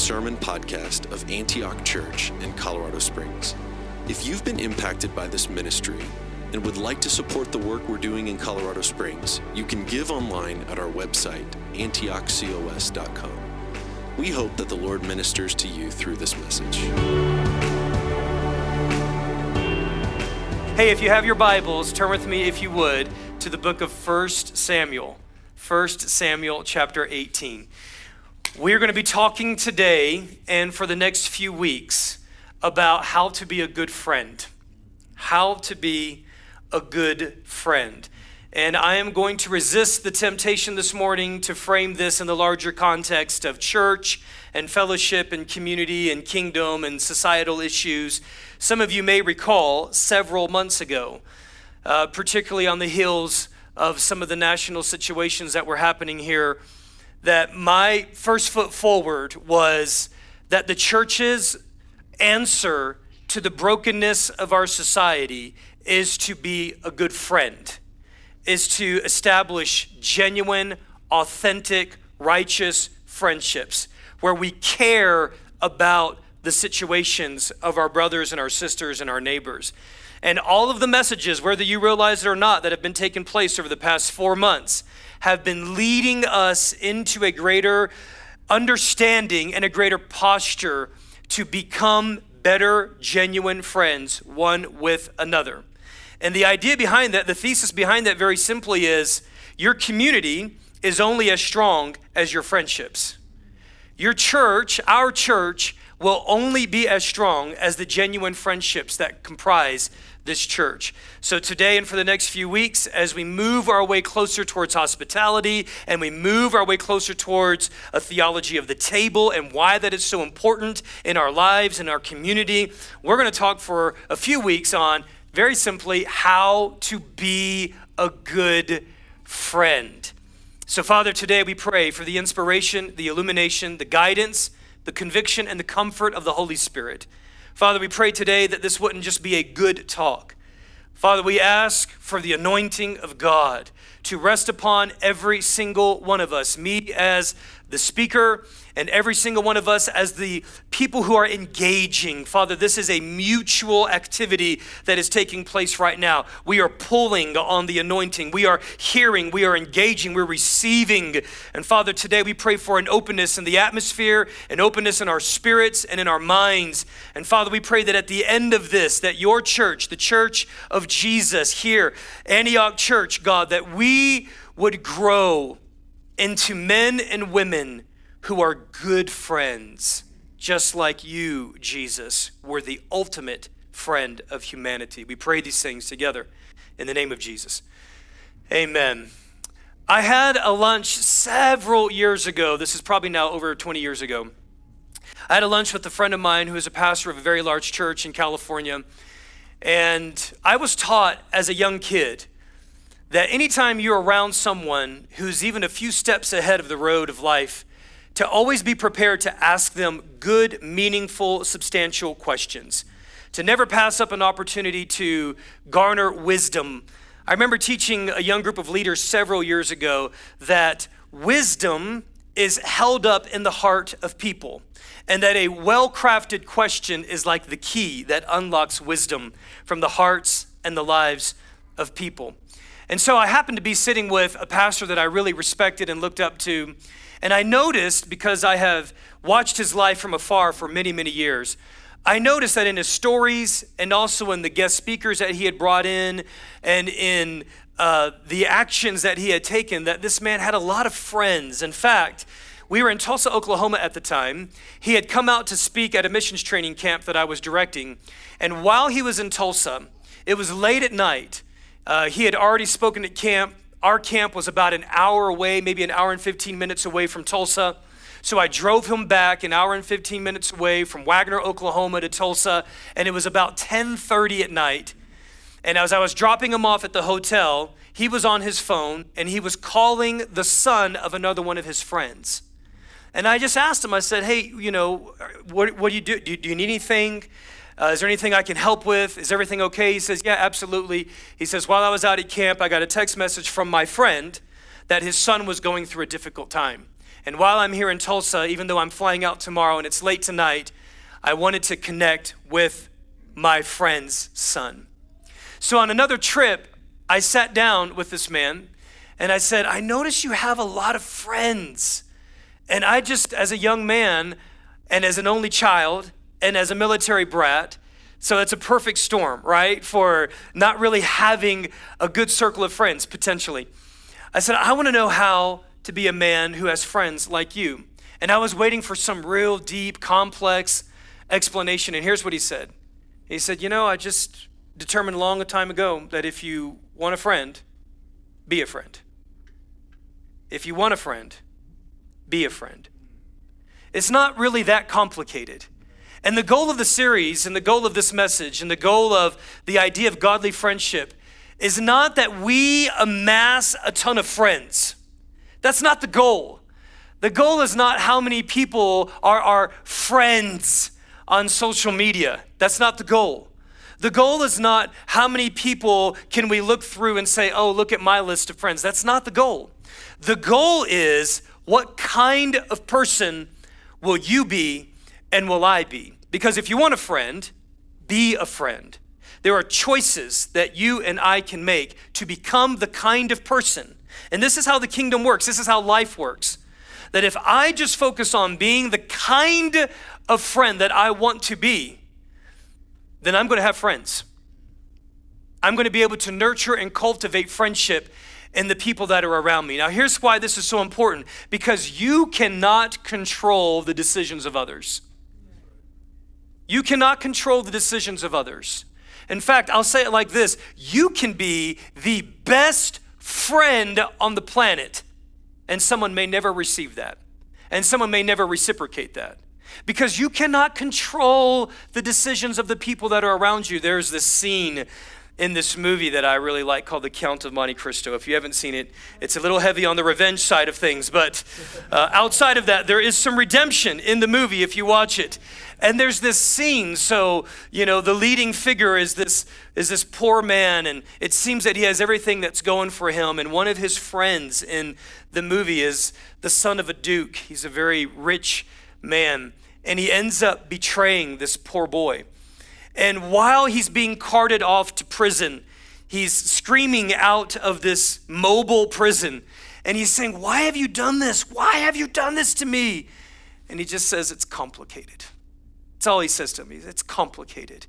sermon podcast of Antioch Church in Colorado Springs. If you've been impacted by this ministry and would like to support the work we're doing in Colorado Springs, you can give online at our website, antiochcos.com. We hope that the Lord ministers to you through this message. Hey, if you have your Bibles, turn with me, if you would, to the book of 1 Samuel. 1 Samuel chapter 18. We're going to be talking today and for the next few weeks about how to be a good friend. How to be a good friend. And I am going to resist the temptation this morning to frame this in the larger context of church and fellowship and community and kingdom and societal issues. Some of you may recall several months ago, uh, particularly on the heels of some of the national situations that were happening here that my first foot forward was that the church's answer to the brokenness of our society is to be a good friend, is to establish genuine, authentic, righteous friendships where we care about the situations of our brothers and our sisters and our neighbors. And all of the messages, whether you realize it or not, that have been taking place over the past four months have been leading us into a greater understanding and a greater posture to become better, genuine friends one with another. And the idea behind that, the thesis behind that very simply is your community is only as strong as your friendships. Your church, our church, will only be as strong as the genuine friendships that comprise this church. So, today and for the next few weeks, as we move our way closer towards hospitality and we move our way closer towards a theology of the table and why that is so important in our lives and our community, we're going to talk for a few weeks on very simply how to be a good friend. So, Father, today we pray for the inspiration, the illumination, the guidance, the conviction, and the comfort of the Holy Spirit. Father, we pray today that this wouldn't just be a good talk. Father, we ask for the anointing of God to rest upon every single one of us, me as the speaker, and every single one of us as the people who are engaging. Father, this is a mutual activity that is taking place right now. We are pulling on the anointing. We are hearing, we are engaging, we're receiving. And Father, today we pray for an openness in the atmosphere, an openness in our spirits and in our minds. And Father, we pray that at the end of this, that your church, the church of Jesus here, Antioch Church, God, that we would grow into men and women who are good friends, just like you, Jesus, were the ultimate friend of humanity. We pray these things together in the name of Jesus. Amen. I had a lunch several years ago. This is probably now over 20 years ago. I had a lunch with a friend of mine who is a pastor of a very large church in California. And I was taught as a young kid that anytime you're around someone who's even a few steps ahead of the road of life, to always be prepared to ask them good, meaningful, substantial questions, to never pass up an opportunity to garner wisdom. I remember teaching a young group of leaders several years ago that wisdom is held up in the heart of people, and that a well crafted question is like the key that unlocks wisdom from the hearts and the lives of people. And so I happened to be sitting with a pastor that I really respected and looked up to. And I noticed, because I have watched his life from afar for many, many years, I noticed that in his stories and also in the guest speakers that he had brought in and in uh, the actions that he had taken, that this man had a lot of friends. In fact, we were in Tulsa, Oklahoma at the time. He had come out to speak at a missions training camp that I was directing. And while he was in Tulsa, it was late at night. Uh, he had already spoken at camp. Our camp was about an hour away, maybe an hour and 15 minutes away from Tulsa. So I drove him back an hour and 15 minutes away from Wagoner, Oklahoma to Tulsa, and it was about 10:30 at night. And as I was dropping him off at the hotel, he was on his phone and he was calling the son of another one of his friends. And I just asked him, I said, Hey, you know, what, what do you do? do? Do you need anything? Uh, is there anything I can help with? Is everything okay? He says, Yeah, absolutely. He says, While I was out at camp, I got a text message from my friend that his son was going through a difficult time. And while I'm here in Tulsa, even though I'm flying out tomorrow and it's late tonight, I wanted to connect with my friend's son. So on another trip, I sat down with this man and I said, I notice you have a lot of friends. And I just, as a young man and as an only child and as a military brat, so it's a perfect storm, right? For not really having a good circle of friends, potentially. I said, I want to know how to be a man who has friends like you. And I was waiting for some real deep, complex explanation. And here's what he said He said, You know, I just determined a long time ago that if you want a friend, be a friend. If you want a friend, be a friend. It's not really that complicated. And the goal of the series, and the goal of this message, and the goal of the idea of godly friendship is not that we amass a ton of friends. That's not the goal. The goal is not how many people are our friends on social media. That's not the goal. The goal is not how many people can we look through and say, oh, look at my list of friends. That's not the goal. The goal is what kind of person will you be and will I be? Because if you want a friend, be a friend. There are choices that you and I can make to become the kind of person. And this is how the kingdom works. This is how life works. That if I just focus on being the kind of friend that I want to be, then I'm going to have friends. I'm going to be able to nurture and cultivate friendship in the people that are around me. Now, here's why this is so important because you cannot control the decisions of others. You cannot control the decisions of others. In fact, I'll say it like this you can be the best friend on the planet, and someone may never receive that, and someone may never reciprocate that. Because you cannot control the decisions of the people that are around you. There's this scene in this movie that I really like called The Count of Monte Cristo. If you haven't seen it, it's a little heavy on the revenge side of things, but uh, outside of that, there is some redemption in the movie if you watch it. And there's this scene, so you know the leading figure is this is this poor man, and it seems that he has everything that's going for him. And one of his friends in the movie is the son of a duke. He's a very rich man, and he ends up betraying this poor boy. And while he's being carted off to prison, he's screaming out of this mobile prison and he's saying, Why have you done this? Why have you done this to me? And he just says, It's complicated. That's all he says to me. It's complicated.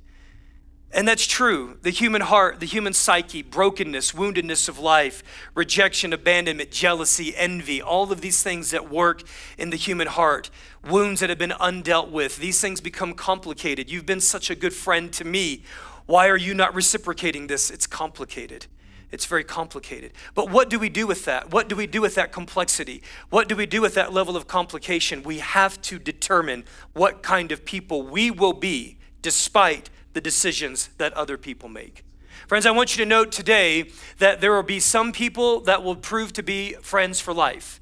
And that's true. The human heart, the human psyche, brokenness, woundedness of life, rejection, abandonment, jealousy, envy, all of these things that work in the human heart, wounds that have been undealt with, these things become complicated. You've been such a good friend to me. Why are you not reciprocating this? It's complicated. It's very complicated. But what do we do with that? What do we do with that complexity? What do we do with that level of complication? We have to determine what kind of people we will be despite the decisions that other people make. Friends, I want you to note today that there will be some people that will prove to be friends for life.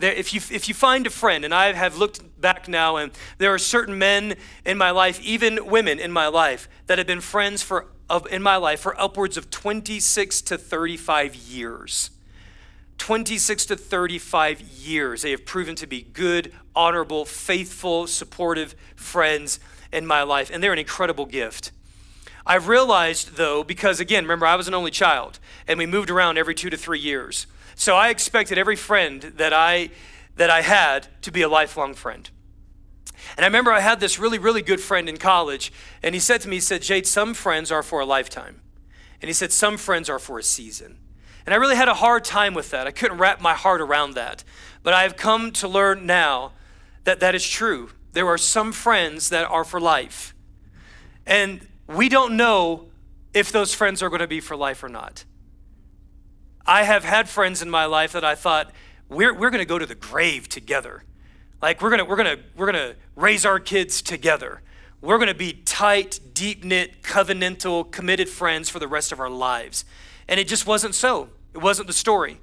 If, you, if you find a friend, and I have looked back now, and there are certain men in my life, even women in my life, that have been friends for, of, in my life for upwards of 26 to 35 years. 26 to 35 years. They have proven to be good, honorable, faithful, supportive friends in my life, and they're an incredible gift. I've realized, though, because again, remember, I was an only child, and we moved around every two to three years. So I expected every friend that I, that I had to be a lifelong friend. And I remember I had this really, really good friend in college, and he said to me, he said, Jade, some friends are for a lifetime. And he said, some friends are for a season. And I really had a hard time with that. I couldn't wrap my heart around that. But I've come to learn now that that is true there are some friends that are for life. And we don't know if those friends are going to be for life or not. I have had friends in my life that I thought, we're, we're going to go to the grave together. Like we're to we're to we're to raise our kids together. We're to be tight, deep-knit, covenantal, committed friends for the rest of our lives. And it just wasn't so. It wasn't the story.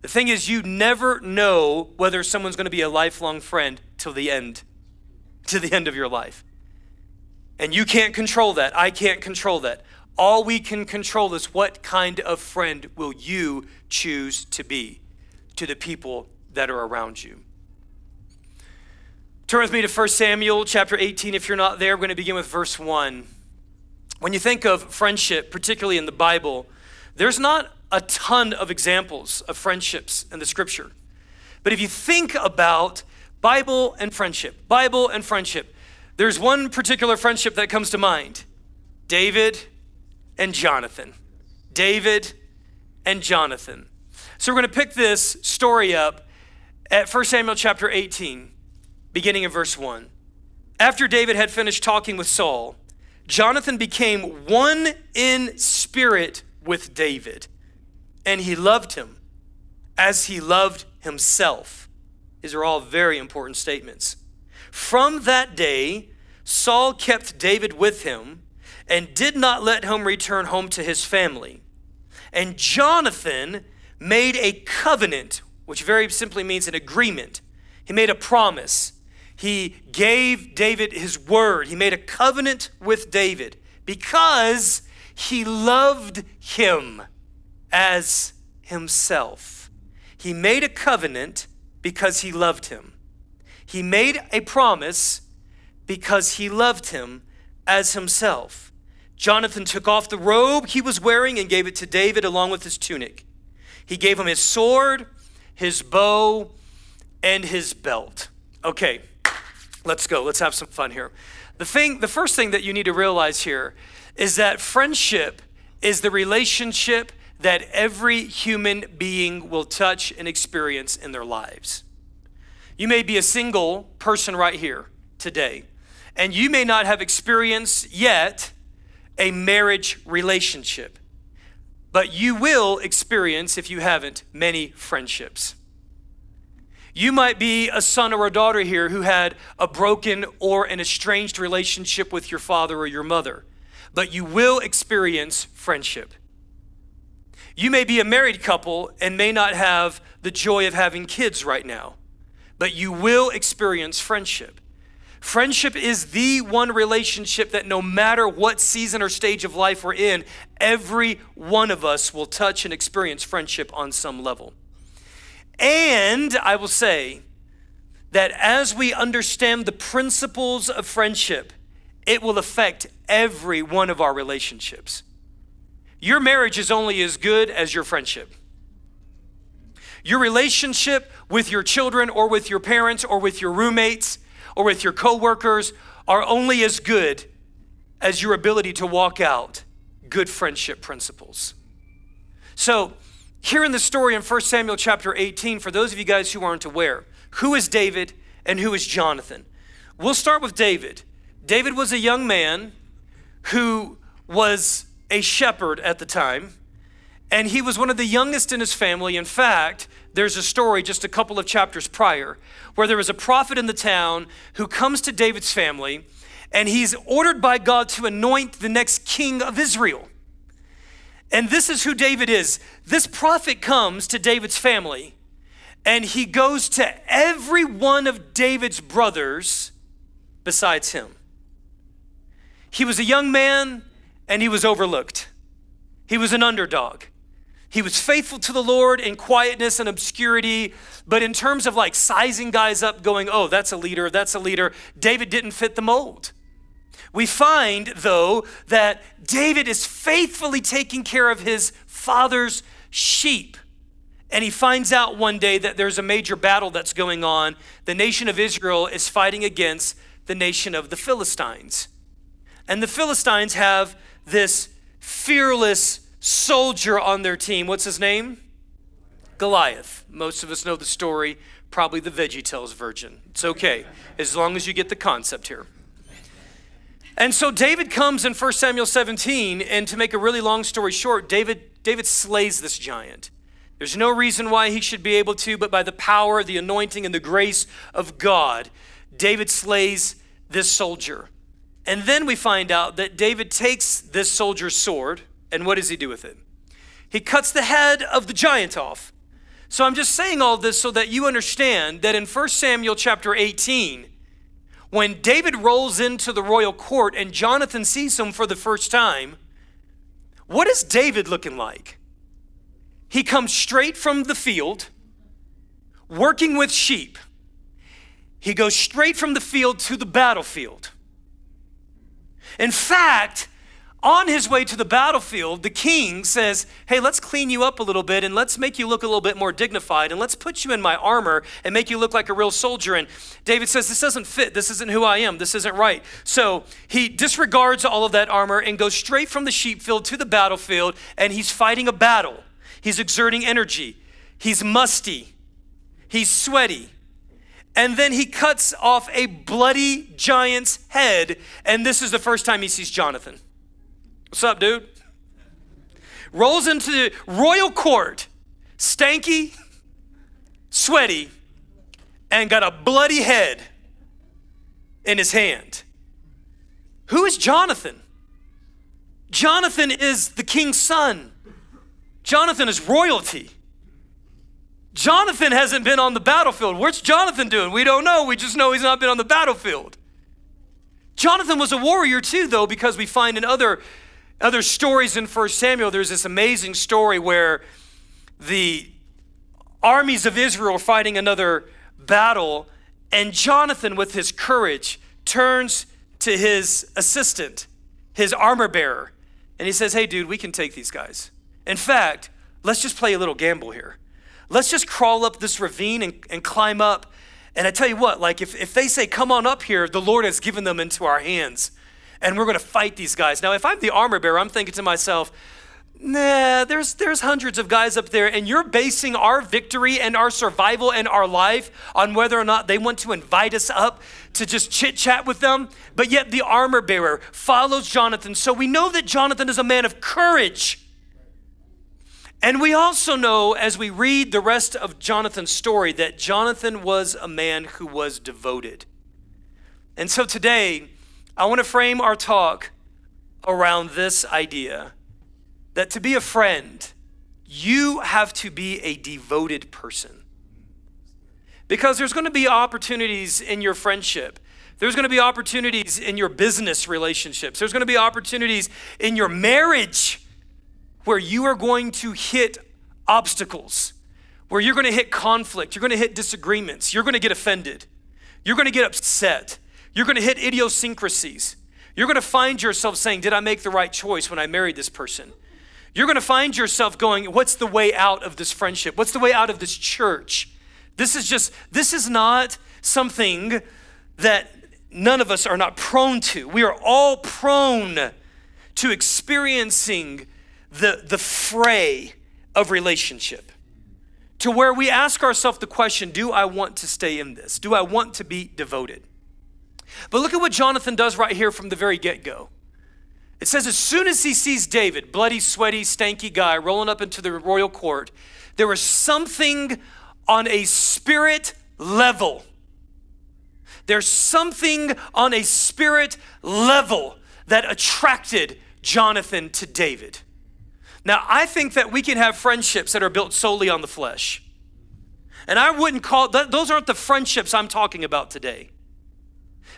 The thing is you never know whether someone's to be a lifelong friend till the end to the end of your life. And you can't control that. I can't control that. All we can control is what kind of friend will you choose to be to the people that are around you. Turn with me to 1 Samuel chapter 18. If you're not there, we're going to begin with verse 1. When you think of friendship, particularly in the Bible, there's not a ton of examples of friendships in the scripture. But if you think about Bible and friendship, Bible and friendship, there's one particular friendship that comes to mind David and Jonathan. David and Jonathan. So we're going to pick this story up at 1 Samuel chapter 18, beginning in verse 1. After David had finished talking with Saul, Jonathan became one in spirit with David, and he loved him as he loved himself. These are all very important statements. From that day, Saul kept David with him and did not let him return home to his family. And Jonathan made a covenant, which very simply means an agreement. He made a promise. He gave David his word. He made a covenant with David because he loved him as himself. He made a covenant because he loved him. He made a promise because he loved him as himself. Jonathan took off the robe he was wearing and gave it to David along with his tunic. He gave him his sword, his bow, and his belt. Okay, let's go. Let's have some fun here. The thing, the first thing that you need to realize here is that friendship is the relationship that every human being will touch and experience in their lives. You may be a single person right here today, and you may not have experienced yet a marriage relationship, but you will experience, if you haven't, many friendships. You might be a son or a daughter here who had a broken or an estranged relationship with your father or your mother, but you will experience friendship. You may be a married couple and may not have the joy of having kids right now, but you will experience friendship. Friendship is the one relationship that no matter what season or stage of life we're in, every one of us will touch and experience friendship on some level. And I will say that as we understand the principles of friendship, it will affect every one of our relationships. Your marriage is only as good as your friendship. Your relationship with your children or with your parents or with your roommates or with your coworkers are only as good as your ability to walk out good friendship principles. So, here in the story in 1 Samuel chapter 18, for those of you guys who aren't aware, who is David and who is Jonathan? We'll start with David. David was a young man who was a shepherd at the time, and he was one of the youngest in his family. In fact, there's a story just a couple of chapters prior where there was a prophet in the town who comes to David's family and he's ordered by God to anoint the next king of Israel. And this is who David is. This prophet comes to David's family and he goes to every one of David's brothers besides him. He was a young man and he was overlooked. He was an underdog. He was faithful to the Lord in quietness and obscurity, but in terms of like sizing guys up, going, oh, that's a leader, that's a leader, David didn't fit the mold. We find, though, that David is faithfully taking care of his father's sheep. And he finds out one day that there's a major battle that's going on. The nation of Israel is fighting against the nation of the Philistines. And the Philistines have this fearless soldier on their team. What's his name? Goliath. Most of us know the story, probably the Veggie Tales version. It's okay, as long as you get the concept here. And so David comes in 1 Samuel 17, and to make a really long story short, David, David slays this giant. There's no reason why he should be able to, but by the power, the anointing, and the grace of God, David slays this soldier. And then we find out that David takes this soldier's sword, and what does he do with it? He cuts the head of the giant off. So I'm just saying all this so that you understand that in 1 Samuel chapter 18, when David rolls into the royal court and Jonathan sees him for the first time, what is David looking like? He comes straight from the field, working with sheep. he goes straight from the field to the battlefield. In fact, on his way to the battlefield, the king says, Hey, let's clean you up a little bit and let's make you look a little bit more dignified and let's put you in my armor and make you look like a real soldier. And David says, This doesn't fit. This isn't who I am. This isn't right. So he disregards all of that armor and goes straight from the sheep field to the battlefield and he's fighting a battle. He's exerting energy. He's musty. He's sweaty. And then he cuts off a bloody giant's head. And this is the first time he sees Jonathan. What's up, dude? Rolls into the royal court, stanky, sweaty, and got a bloody head in his hand. Who is Jonathan? Jonathan is the king's son. Jonathan is royalty. Jonathan hasn't been on the battlefield. What's Jonathan doing? We don't know. We just know he's not been on the battlefield. Jonathan was a warrior too, though, because we find in other other stories in 1 Samuel, there's this amazing story where the armies of Israel are fighting another battle, and Jonathan, with his courage, turns to his assistant, his armor bearer, and he says, Hey, dude, we can take these guys. In fact, let's just play a little gamble here. Let's just crawl up this ravine and, and climb up. And I tell you what, like if, if they say, Come on up here, the Lord has given them into our hands and we're going to fight these guys. Now, if I'm the armor bearer, I'm thinking to myself, nah, there's, there's hundreds of guys up there, and you're basing our victory and our survival and our life on whether or not they want to invite us up to just chit chat with them. But yet, the armor bearer follows Jonathan. So we know that Jonathan is a man of courage. And we also know as we read the rest of Jonathan's story that Jonathan was a man who was devoted. And so today, I want to frame our talk around this idea that to be a friend, you have to be a devoted person. Because there's going to be opportunities in your friendship. There's going to be opportunities in your business relationships. There's going to be opportunities in your marriage where you are going to hit obstacles, where you're going to hit conflict, you're going to hit disagreements, you're going to get offended, you're going to get upset. You're going to hit idiosyncrasies. You're going to find yourself saying, Did I make the right choice when I married this person? You're going to find yourself going, What's the way out of this friendship? What's the way out of this church? This is just, this is not something that none of us are not prone to. We are all prone to experiencing the, the fray of relationship to where we ask ourselves the question do I want to stay in this? Do I want to be devoted? But look at what Jonathan does right here from the very get go. It says, as soon as he sees David, bloody, sweaty, stanky guy, rolling up into the royal court, there was something on a spirit level. There's something on a spirit level that attracted Jonathan to David. Now, I think that we can have friendships that are built solely on the flesh. And I wouldn't call, those aren't the friendships I'm talking about today.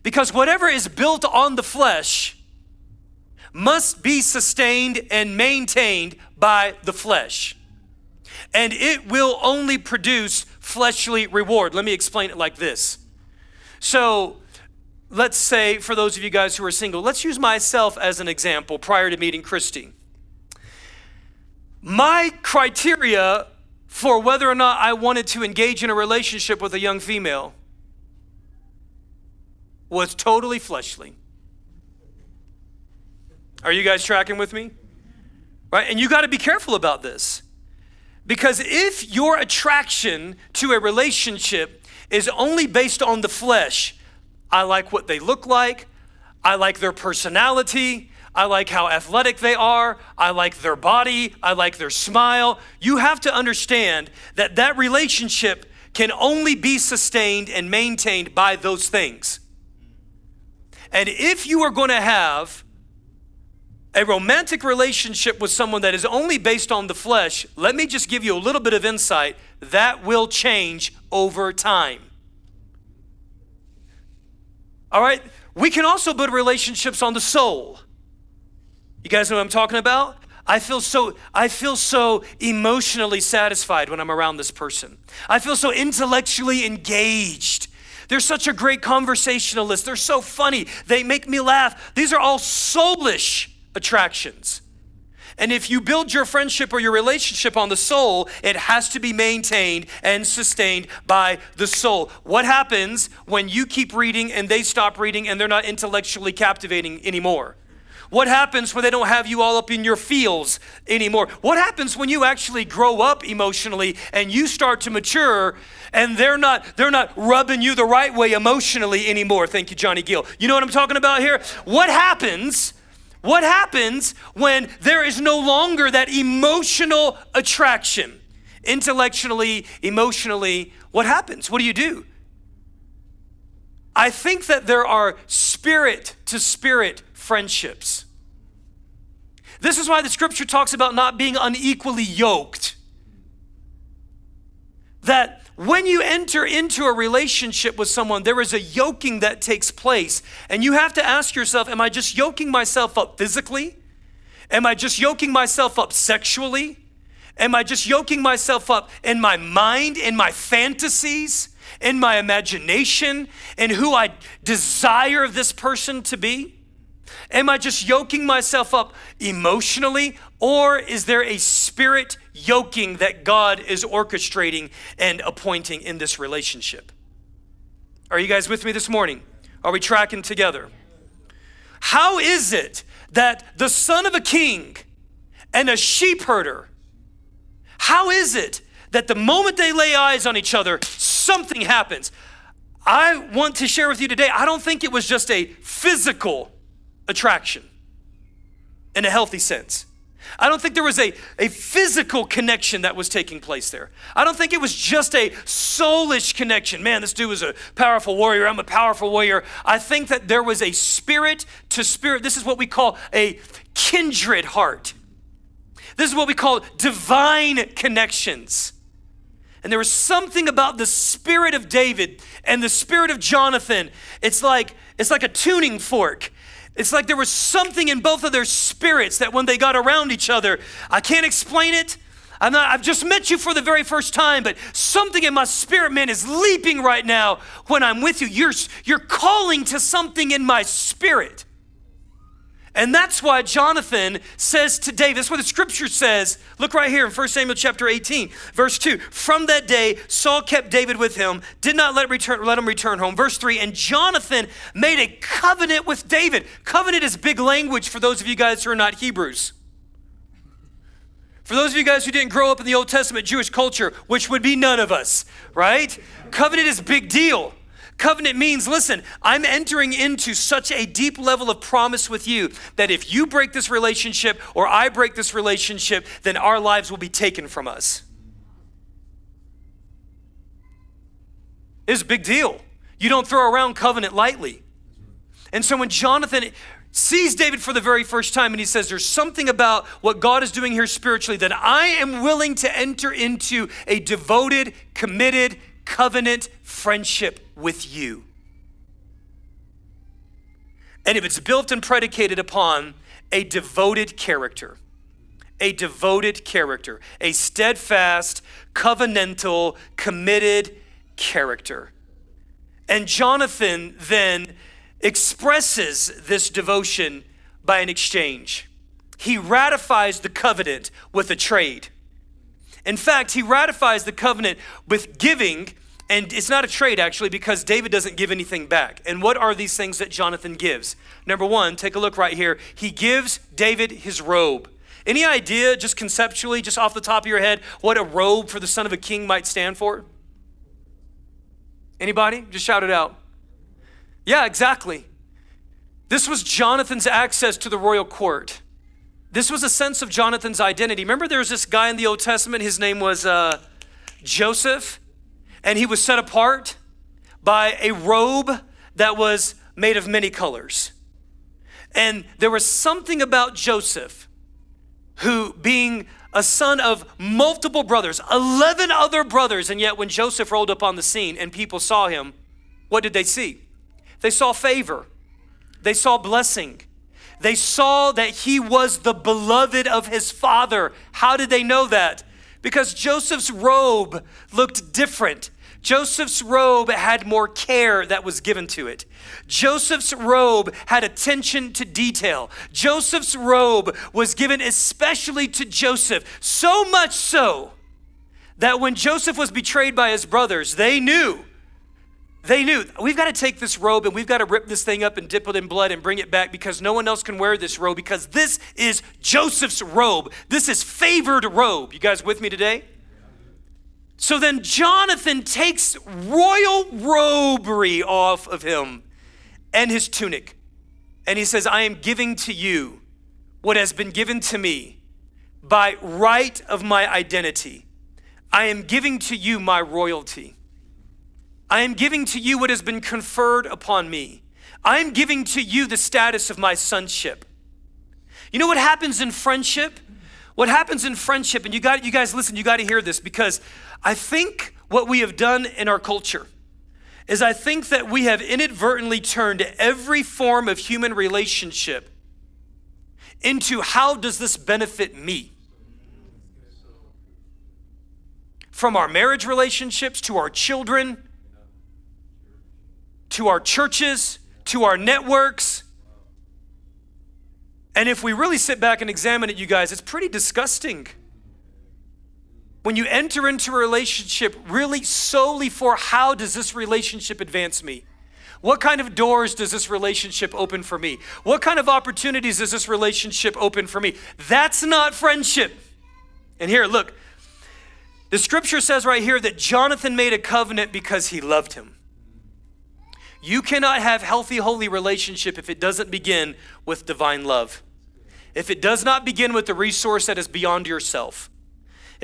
Because whatever is built on the flesh must be sustained and maintained by the flesh. And it will only produce fleshly reward. Let me explain it like this. So, let's say, for those of you guys who are single, let's use myself as an example prior to meeting Christy. My criteria for whether or not I wanted to engage in a relationship with a young female was totally fleshly. Are you guys tracking with me? Right? And you got to be careful about this. Because if your attraction to a relationship is only based on the flesh, I like what they look like, I like their personality, I like how athletic they are, I like their body, I like their smile. You have to understand that that relationship can only be sustained and maintained by those things. And if you are going to have a romantic relationship with someone that is only based on the flesh, let me just give you a little bit of insight. That will change over time. All right? We can also build relationships on the soul. You guys know what I'm talking about? I feel so I feel so emotionally satisfied when I'm around this person. I feel so intellectually engaged They're such a great conversationalist. They're so funny. They make me laugh. These are all soulish attractions. And if you build your friendship or your relationship on the soul, it has to be maintained and sustained by the soul. What happens when you keep reading and they stop reading and they're not intellectually captivating anymore? What happens when they don't have you all up in your feels anymore? What happens when you actually grow up emotionally and you start to mature and they're not they're not rubbing you the right way emotionally anymore? Thank you Johnny Gill. You know what I'm talking about here? What happens what happens when there is no longer that emotional attraction? Intellectually, emotionally, what happens? What do you do? I think that there are spirit to spirit friendships. This is why the scripture talks about not being unequally yoked. That when you enter into a relationship with someone, there is a yoking that takes place. And you have to ask yourself Am I just yoking myself up physically? Am I just yoking myself up sexually? Am I just yoking myself up in my mind, in my fantasies, in my imagination, in who I desire this person to be? Am I just yoking myself up emotionally, or is there a spirit yoking that God is orchestrating and appointing in this relationship? Are you guys with me this morning? Are we tracking together? How is it that the son of a king and a sheep herder, how is it that the moment they lay eyes on each other, something happens? I want to share with you today, I don't think it was just a physical attraction in a healthy sense. I don't think there was a, a physical connection that was taking place there. I don't think it was just a soulish connection. Man, this dude was a powerful warrior. I'm a powerful warrior. I think that there was a spirit to spirit. This is what we call a kindred heart. This is what we call divine connections. And there was something about the spirit of David and the spirit of Jonathan. It's like it's like a tuning fork. It's like there was something in both of their spirits that when they got around each other, I can't explain it. I'm not, I've just met you for the very first time, but something in my spirit, man, is leaping right now when I'm with you. You're, you're calling to something in my spirit. And that's why Jonathan says to David, that's what the scripture says. Look right here in 1 Samuel chapter 18, verse 2. From that day, Saul kept David with him, did not let, return, let him return home. Verse 3, and Jonathan made a covenant with David. Covenant is big language for those of you guys who are not Hebrews. For those of you guys who didn't grow up in the Old Testament Jewish culture, which would be none of us, right? Covenant is big deal. Covenant means, listen, I'm entering into such a deep level of promise with you that if you break this relationship or I break this relationship, then our lives will be taken from us. It's a big deal. You don't throw around covenant lightly. And so when Jonathan sees David for the very first time and he says, There's something about what God is doing here spiritually that I am willing to enter into a devoted, committed, covenant friendship with you. And if it's built and predicated upon a devoted character, a devoted character, a steadfast, covenantal, committed character. And Jonathan then expresses this devotion by an exchange. He ratifies the covenant with a trade. In fact, he ratifies the covenant with giving, and it's not a trade actually, because David doesn't give anything back. And what are these things that Jonathan gives? Number one, take a look right here. He gives David his robe. Any idea, just conceptually, just off the top of your head, what a robe for the son of a king might stand for? Anybody? Just shout it out. Yeah, exactly. This was Jonathan's access to the royal court. This was a sense of Jonathan's identity. Remember, there was this guy in the Old Testament, his name was uh, Joseph, and he was set apart by a robe that was made of many colors. And there was something about Joseph, who, being a son of multiple brothers, 11 other brothers, and yet when Joseph rolled up on the scene and people saw him, what did they see? They saw favor, they saw blessing, they saw that he was the beloved of his father. How did they know that? Because Joseph's robe looked different. Joseph's robe had more care that was given to it. Joseph's robe had attention to detail. Joseph's robe was given especially to Joseph, so much so that when Joseph was betrayed by his brothers, they knew. They knew we've got to take this robe and we've got to rip this thing up and dip it in blood and bring it back because no one else can wear this robe because this is Joseph's robe. This is favored robe. You guys with me today? So then Jonathan takes royal robery off of him and his tunic. And he says, I am giving to you what has been given to me by right of my identity. I am giving to you my royalty. I am giving to you what has been conferred upon me. I am giving to you the status of my sonship. You know what happens in friendship? What happens in friendship, and you got you guys listen, you got to hear this because I think what we have done in our culture is I think that we have inadvertently turned every form of human relationship into how does this benefit me? From our marriage relationships to our children, to our churches, to our networks, and if we really sit back and examine it, you guys, it's pretty disgusting. When you enter into a relationship really solely for how does this relationship advance me? What kind of doors does this relationship open for me? What kind of opportunities does this relationship open for me? That's not friendship. And here, look, the scripture says right here that Jonathan made a covenant because he loved him. You cannot have healthy, holy relationship if it doesn't begin with divine love. If it does not begin with the resource that is beyond yourself.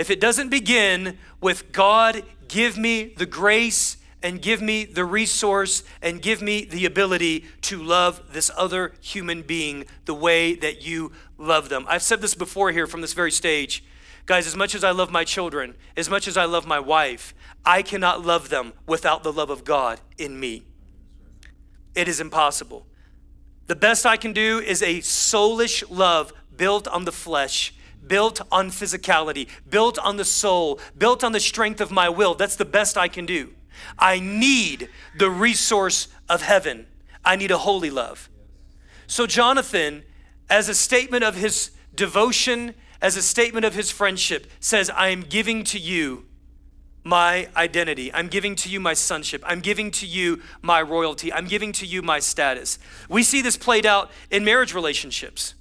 If it doesn't begin with God, give me the grace and give me the resource and give me the ability to love this other human being the way that you love them. I've said this before here from this very stage. Guys, as much as I love my children, as much as I love my wife, I cannot love them without the love of God in me. It is impossible. The best I can do is a soulish love built on the flesh, built on physicality, built on the soul, built on the strength of my will. That's the best I can do. I need the resource of heaven. I need a holy love. So, Jonathan, as a statement of his devotion, as a statement of his friendship, says, I am giving to you my identity. I'm giving to you my sonship. I'm giving to you my royalty. I'm giving to you my status. We see this played out in marriage relationships.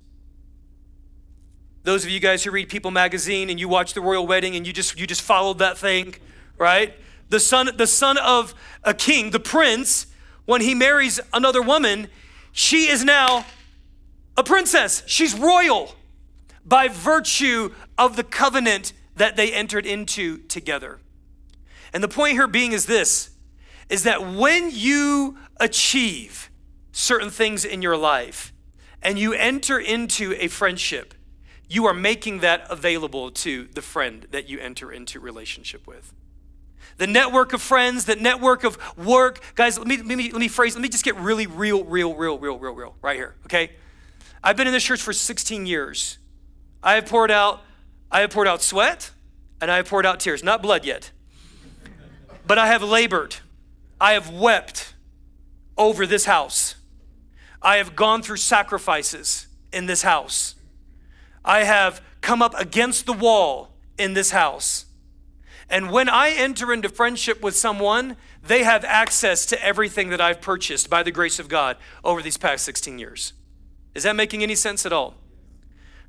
Those of you guys who read People magazine and you watch the royal wedding and you just you just followed that thing, right? The son the son of a king, the prince, when he marries another woman, she is now a princess. She's royal by virtue of the covenant that they entered into together. And the point here being is this is that when you achieve certain things in your life and you enter into a friendship, you are making that available to the friend that you enter into relationship with. The network of friends, the network of work. Guys, let me, let me, let me phrase, let me just get really real, real, real, real, real, real, right here, okay? I've been in this church for 16 years. I have poured out, I have poured out sweat and I have poured out tears, not blood yet. But I have labored, I have wept over this house. I have gone through sacrifices in this house. I have come up against the wall in this house. And when I enter into friendship with someone, they have access to everything that I've purchased by the grace of God over these past 16 years. Is that making any sense at all?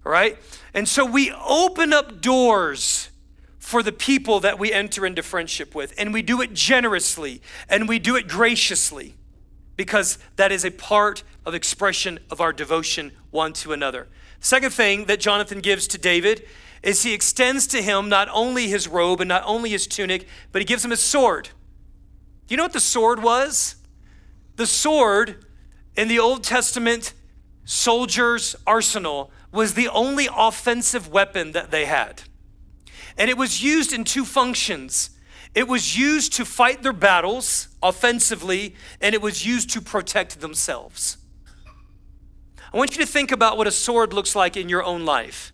All right? And so we open up doors for the people that we enter into friendship with. And we do it generously and we do it graciously because that is a part of expression of our devotion one to another. Second thing that Jonathan gives to David is he extends to him not only his robe and not only his tunic, but he gives him his sword. Do you know what the sword was? The sword in the Old Testament soldier's arsenal was the only offensive weapon that they had. And it was used in two functions it was used to fight their battles offensively, and it was used to protect themselves. I want you to think about what a sword looks like in your own life.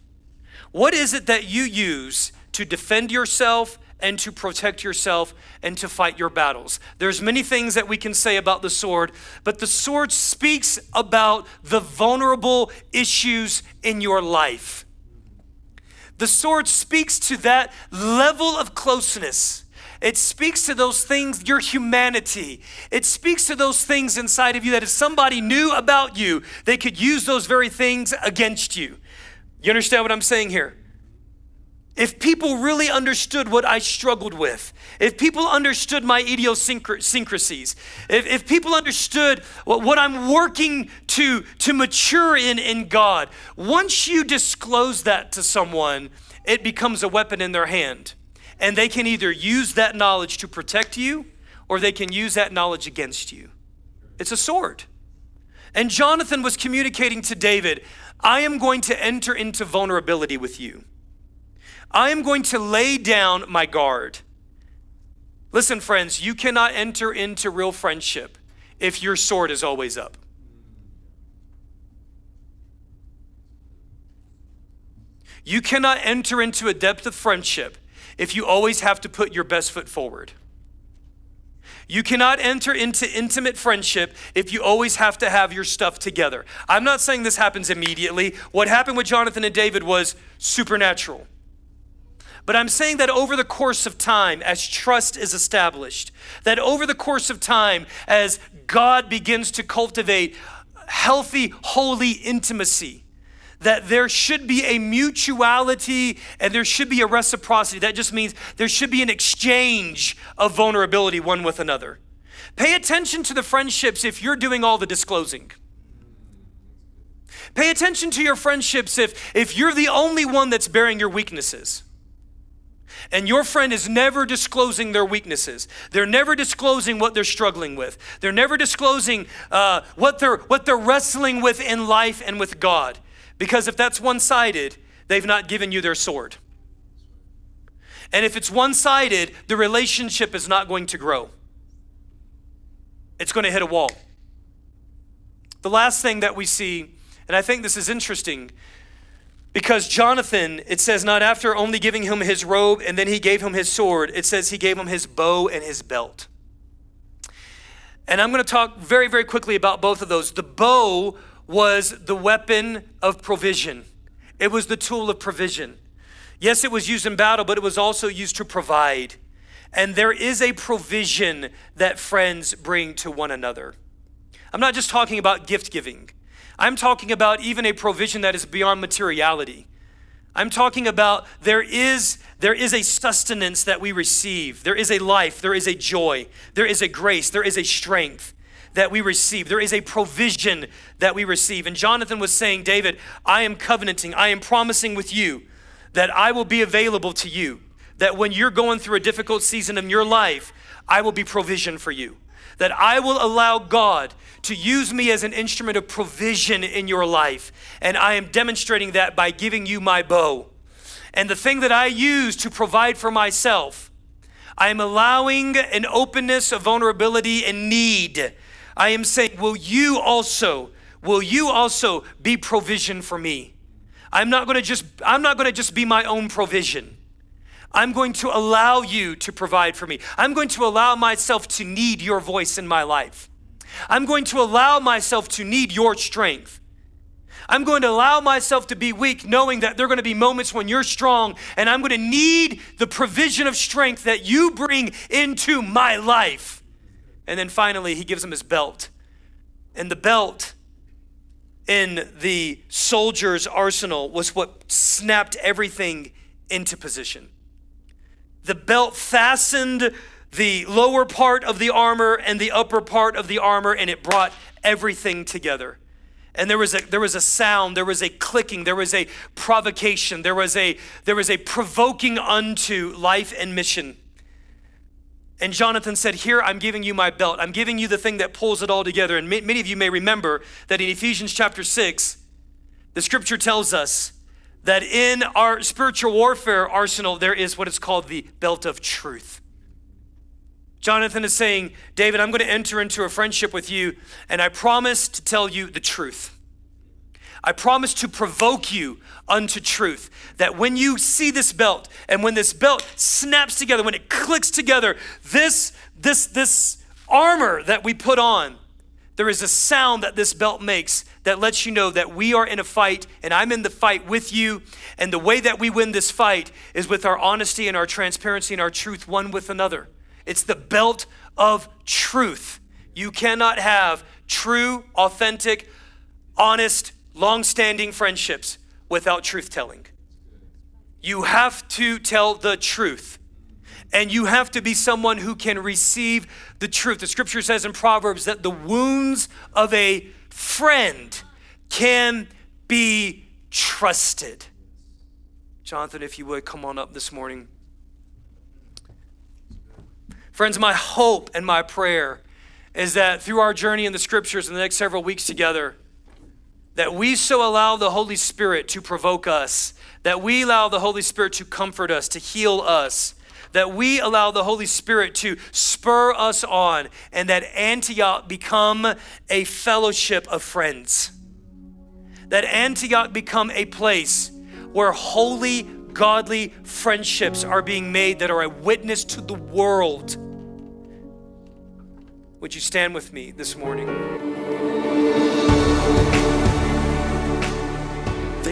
What is it that you use to defend yourself and to protect yourself and to fight your battles. There's many things that we can say about the sword, but the sword speaks about the vulnerable issues in your life. The sword speaks to that level of closeness. It speaks to those things, your humanity. It speaks to those things inside of you that if somebody knew about you, they could use those very things against you. You understand what I'm saying here? If people really understood what I struggled with, if people understood my idiosyncrasies, if, if people understood what, what I'm working to, to mature in in God, once you disclose that to someone, it becomes a weapon in their hand. And they can either use that knowledge to protect you or they can use that knowledge against you. It's a sword. And Jonathan was communicating to David I am going to enter into vulnerability with you. I am going to lay down my guard. Listen, friends, you cannot enter into real friendship if your sword is always up. You cannot enter into a depth of friendship if you always have to put your best foot forward. You cannot enter into intimate friendship if you always have to have your stuff together. I'm not saying this happens immediately. What happened with Jonathan and David was supernatural. But I'm saying that over the course of time, as trust is established, that over the course of time, as God begins to cultivate healthy, holy intimacy, that there should be a mutuality and there should be a reciprocity. That just means there should be an exchange of vulnerability one with another. Pay attention to the friendships if you're doing all the disclosing. Pay attention to your friendships if, if you're the only one that's bearing your weaknesses. And your friend is never disclosing their weaknesses. They're never disclosing what they're struggling with. They're never disclosing uh, what, they're, what they're wrestling with in life and with God. Because if that's one sided, they've not given you their sword. And if it's one sided, the relationship is not going to grow, it's going to hit a wall. The last thing that we see, and I think this is interesting, because Jonathan, it says, not after only giving him his robe and then he gave him his sword, it says he gave him his bow and his belt. And I'm going to talk very, very quickly about both of those. The bow was the weapon of provision, it was the tool of provision. Yes, it was used in battle, but it was also used to provide. And there is a provision that friends bring to one another. I'm not just talking about gift giving, I'm talking about even a provision that is beyond materiality. I'm talking about there is there is a sustenance that we receive. There is a life, there is a joy, there is a grace, there is a strength that we receive. There is a provision that we receive. And Jonathan was saying, David, I am covenanting, I am promising with you that I will be available to you. That when you're going through a difficult season in your life, I will be provision for you. That I will allow God to use me as an instrument of provision in your life. And I am demonstrating that by giving you my bow. And the thing that I use to provide for myself, I am allowing an openness of vulnerability and need I am saying, will you also, will you also be provision for me? I'm not going to just I'm not going to just be my own provision. I'm going to allow you to provide for me. I'm going to allow myself to need your voice in my life. I'm going to allow myself to need your strength. I'm going to allow myself to be weak, knowing that there are going to be moments when you're strong, and I'm going to need the provision of strength that you bring into my life. And then finally, he gives him his belt. And the belt in the soldier's arsenal was what snapped everything into position. The belt fastened the lower part of the armor and the upper part of the armor, and it brought everything together. And there was a there was a sound, there was a clicking, there was a provocation, there was a there was a provoking unto life and mission. And Jonathan said, Here, I'm giving you my belt. I'm giving you the thing that pulls it all together. And many of you may remember that in Ephesians chapter 6, the scripture tells us that in our spiritual warfare arsenal, there is what is called the belt of truth. Jonathan is saying, David, I'm going to enter into a friendship with you, and I promise to tell you the truth. I promise to provoke you unto truth. That when you see this belt and when this belt snaps together, when it clicks together, this, this, this armor that we put on, there is a sound that this belt makes that lets you know that we are in a fight and I'm in the fight with you. And the way that we win this fight is with our honesty and our transparency and our truth one with another. It's the belt of truth. You cannot have true, authentic, honest, long standing friendships without truth telling. You have to tell the truth. And you have to be someone who can receive the truth. The scripture says in Proverbs that the wounds of a friend can be trusted. Jonathan, if you would come on up this morning. Friends, my hope and my prayer is that through our journey in the scriptures in the next several weeks together, that we so allow the Holy Spirit to provoke us, that we allow the Holy Spirit to comfort us, to heal us, that we allow the Holy Spirit to spur us on, and that Antioch become a fellowship of friends. That Antioch become a place where holy, godly friendships are being made that are a witness to the world. Would you stand with me this morning?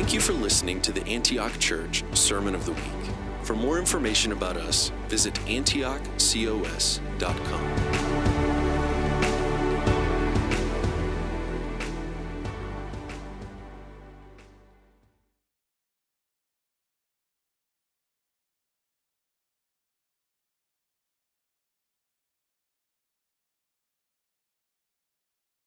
Thank you for listening to the Antioch Church Sermon of the Week. For more information about us, visit antiochcos.com.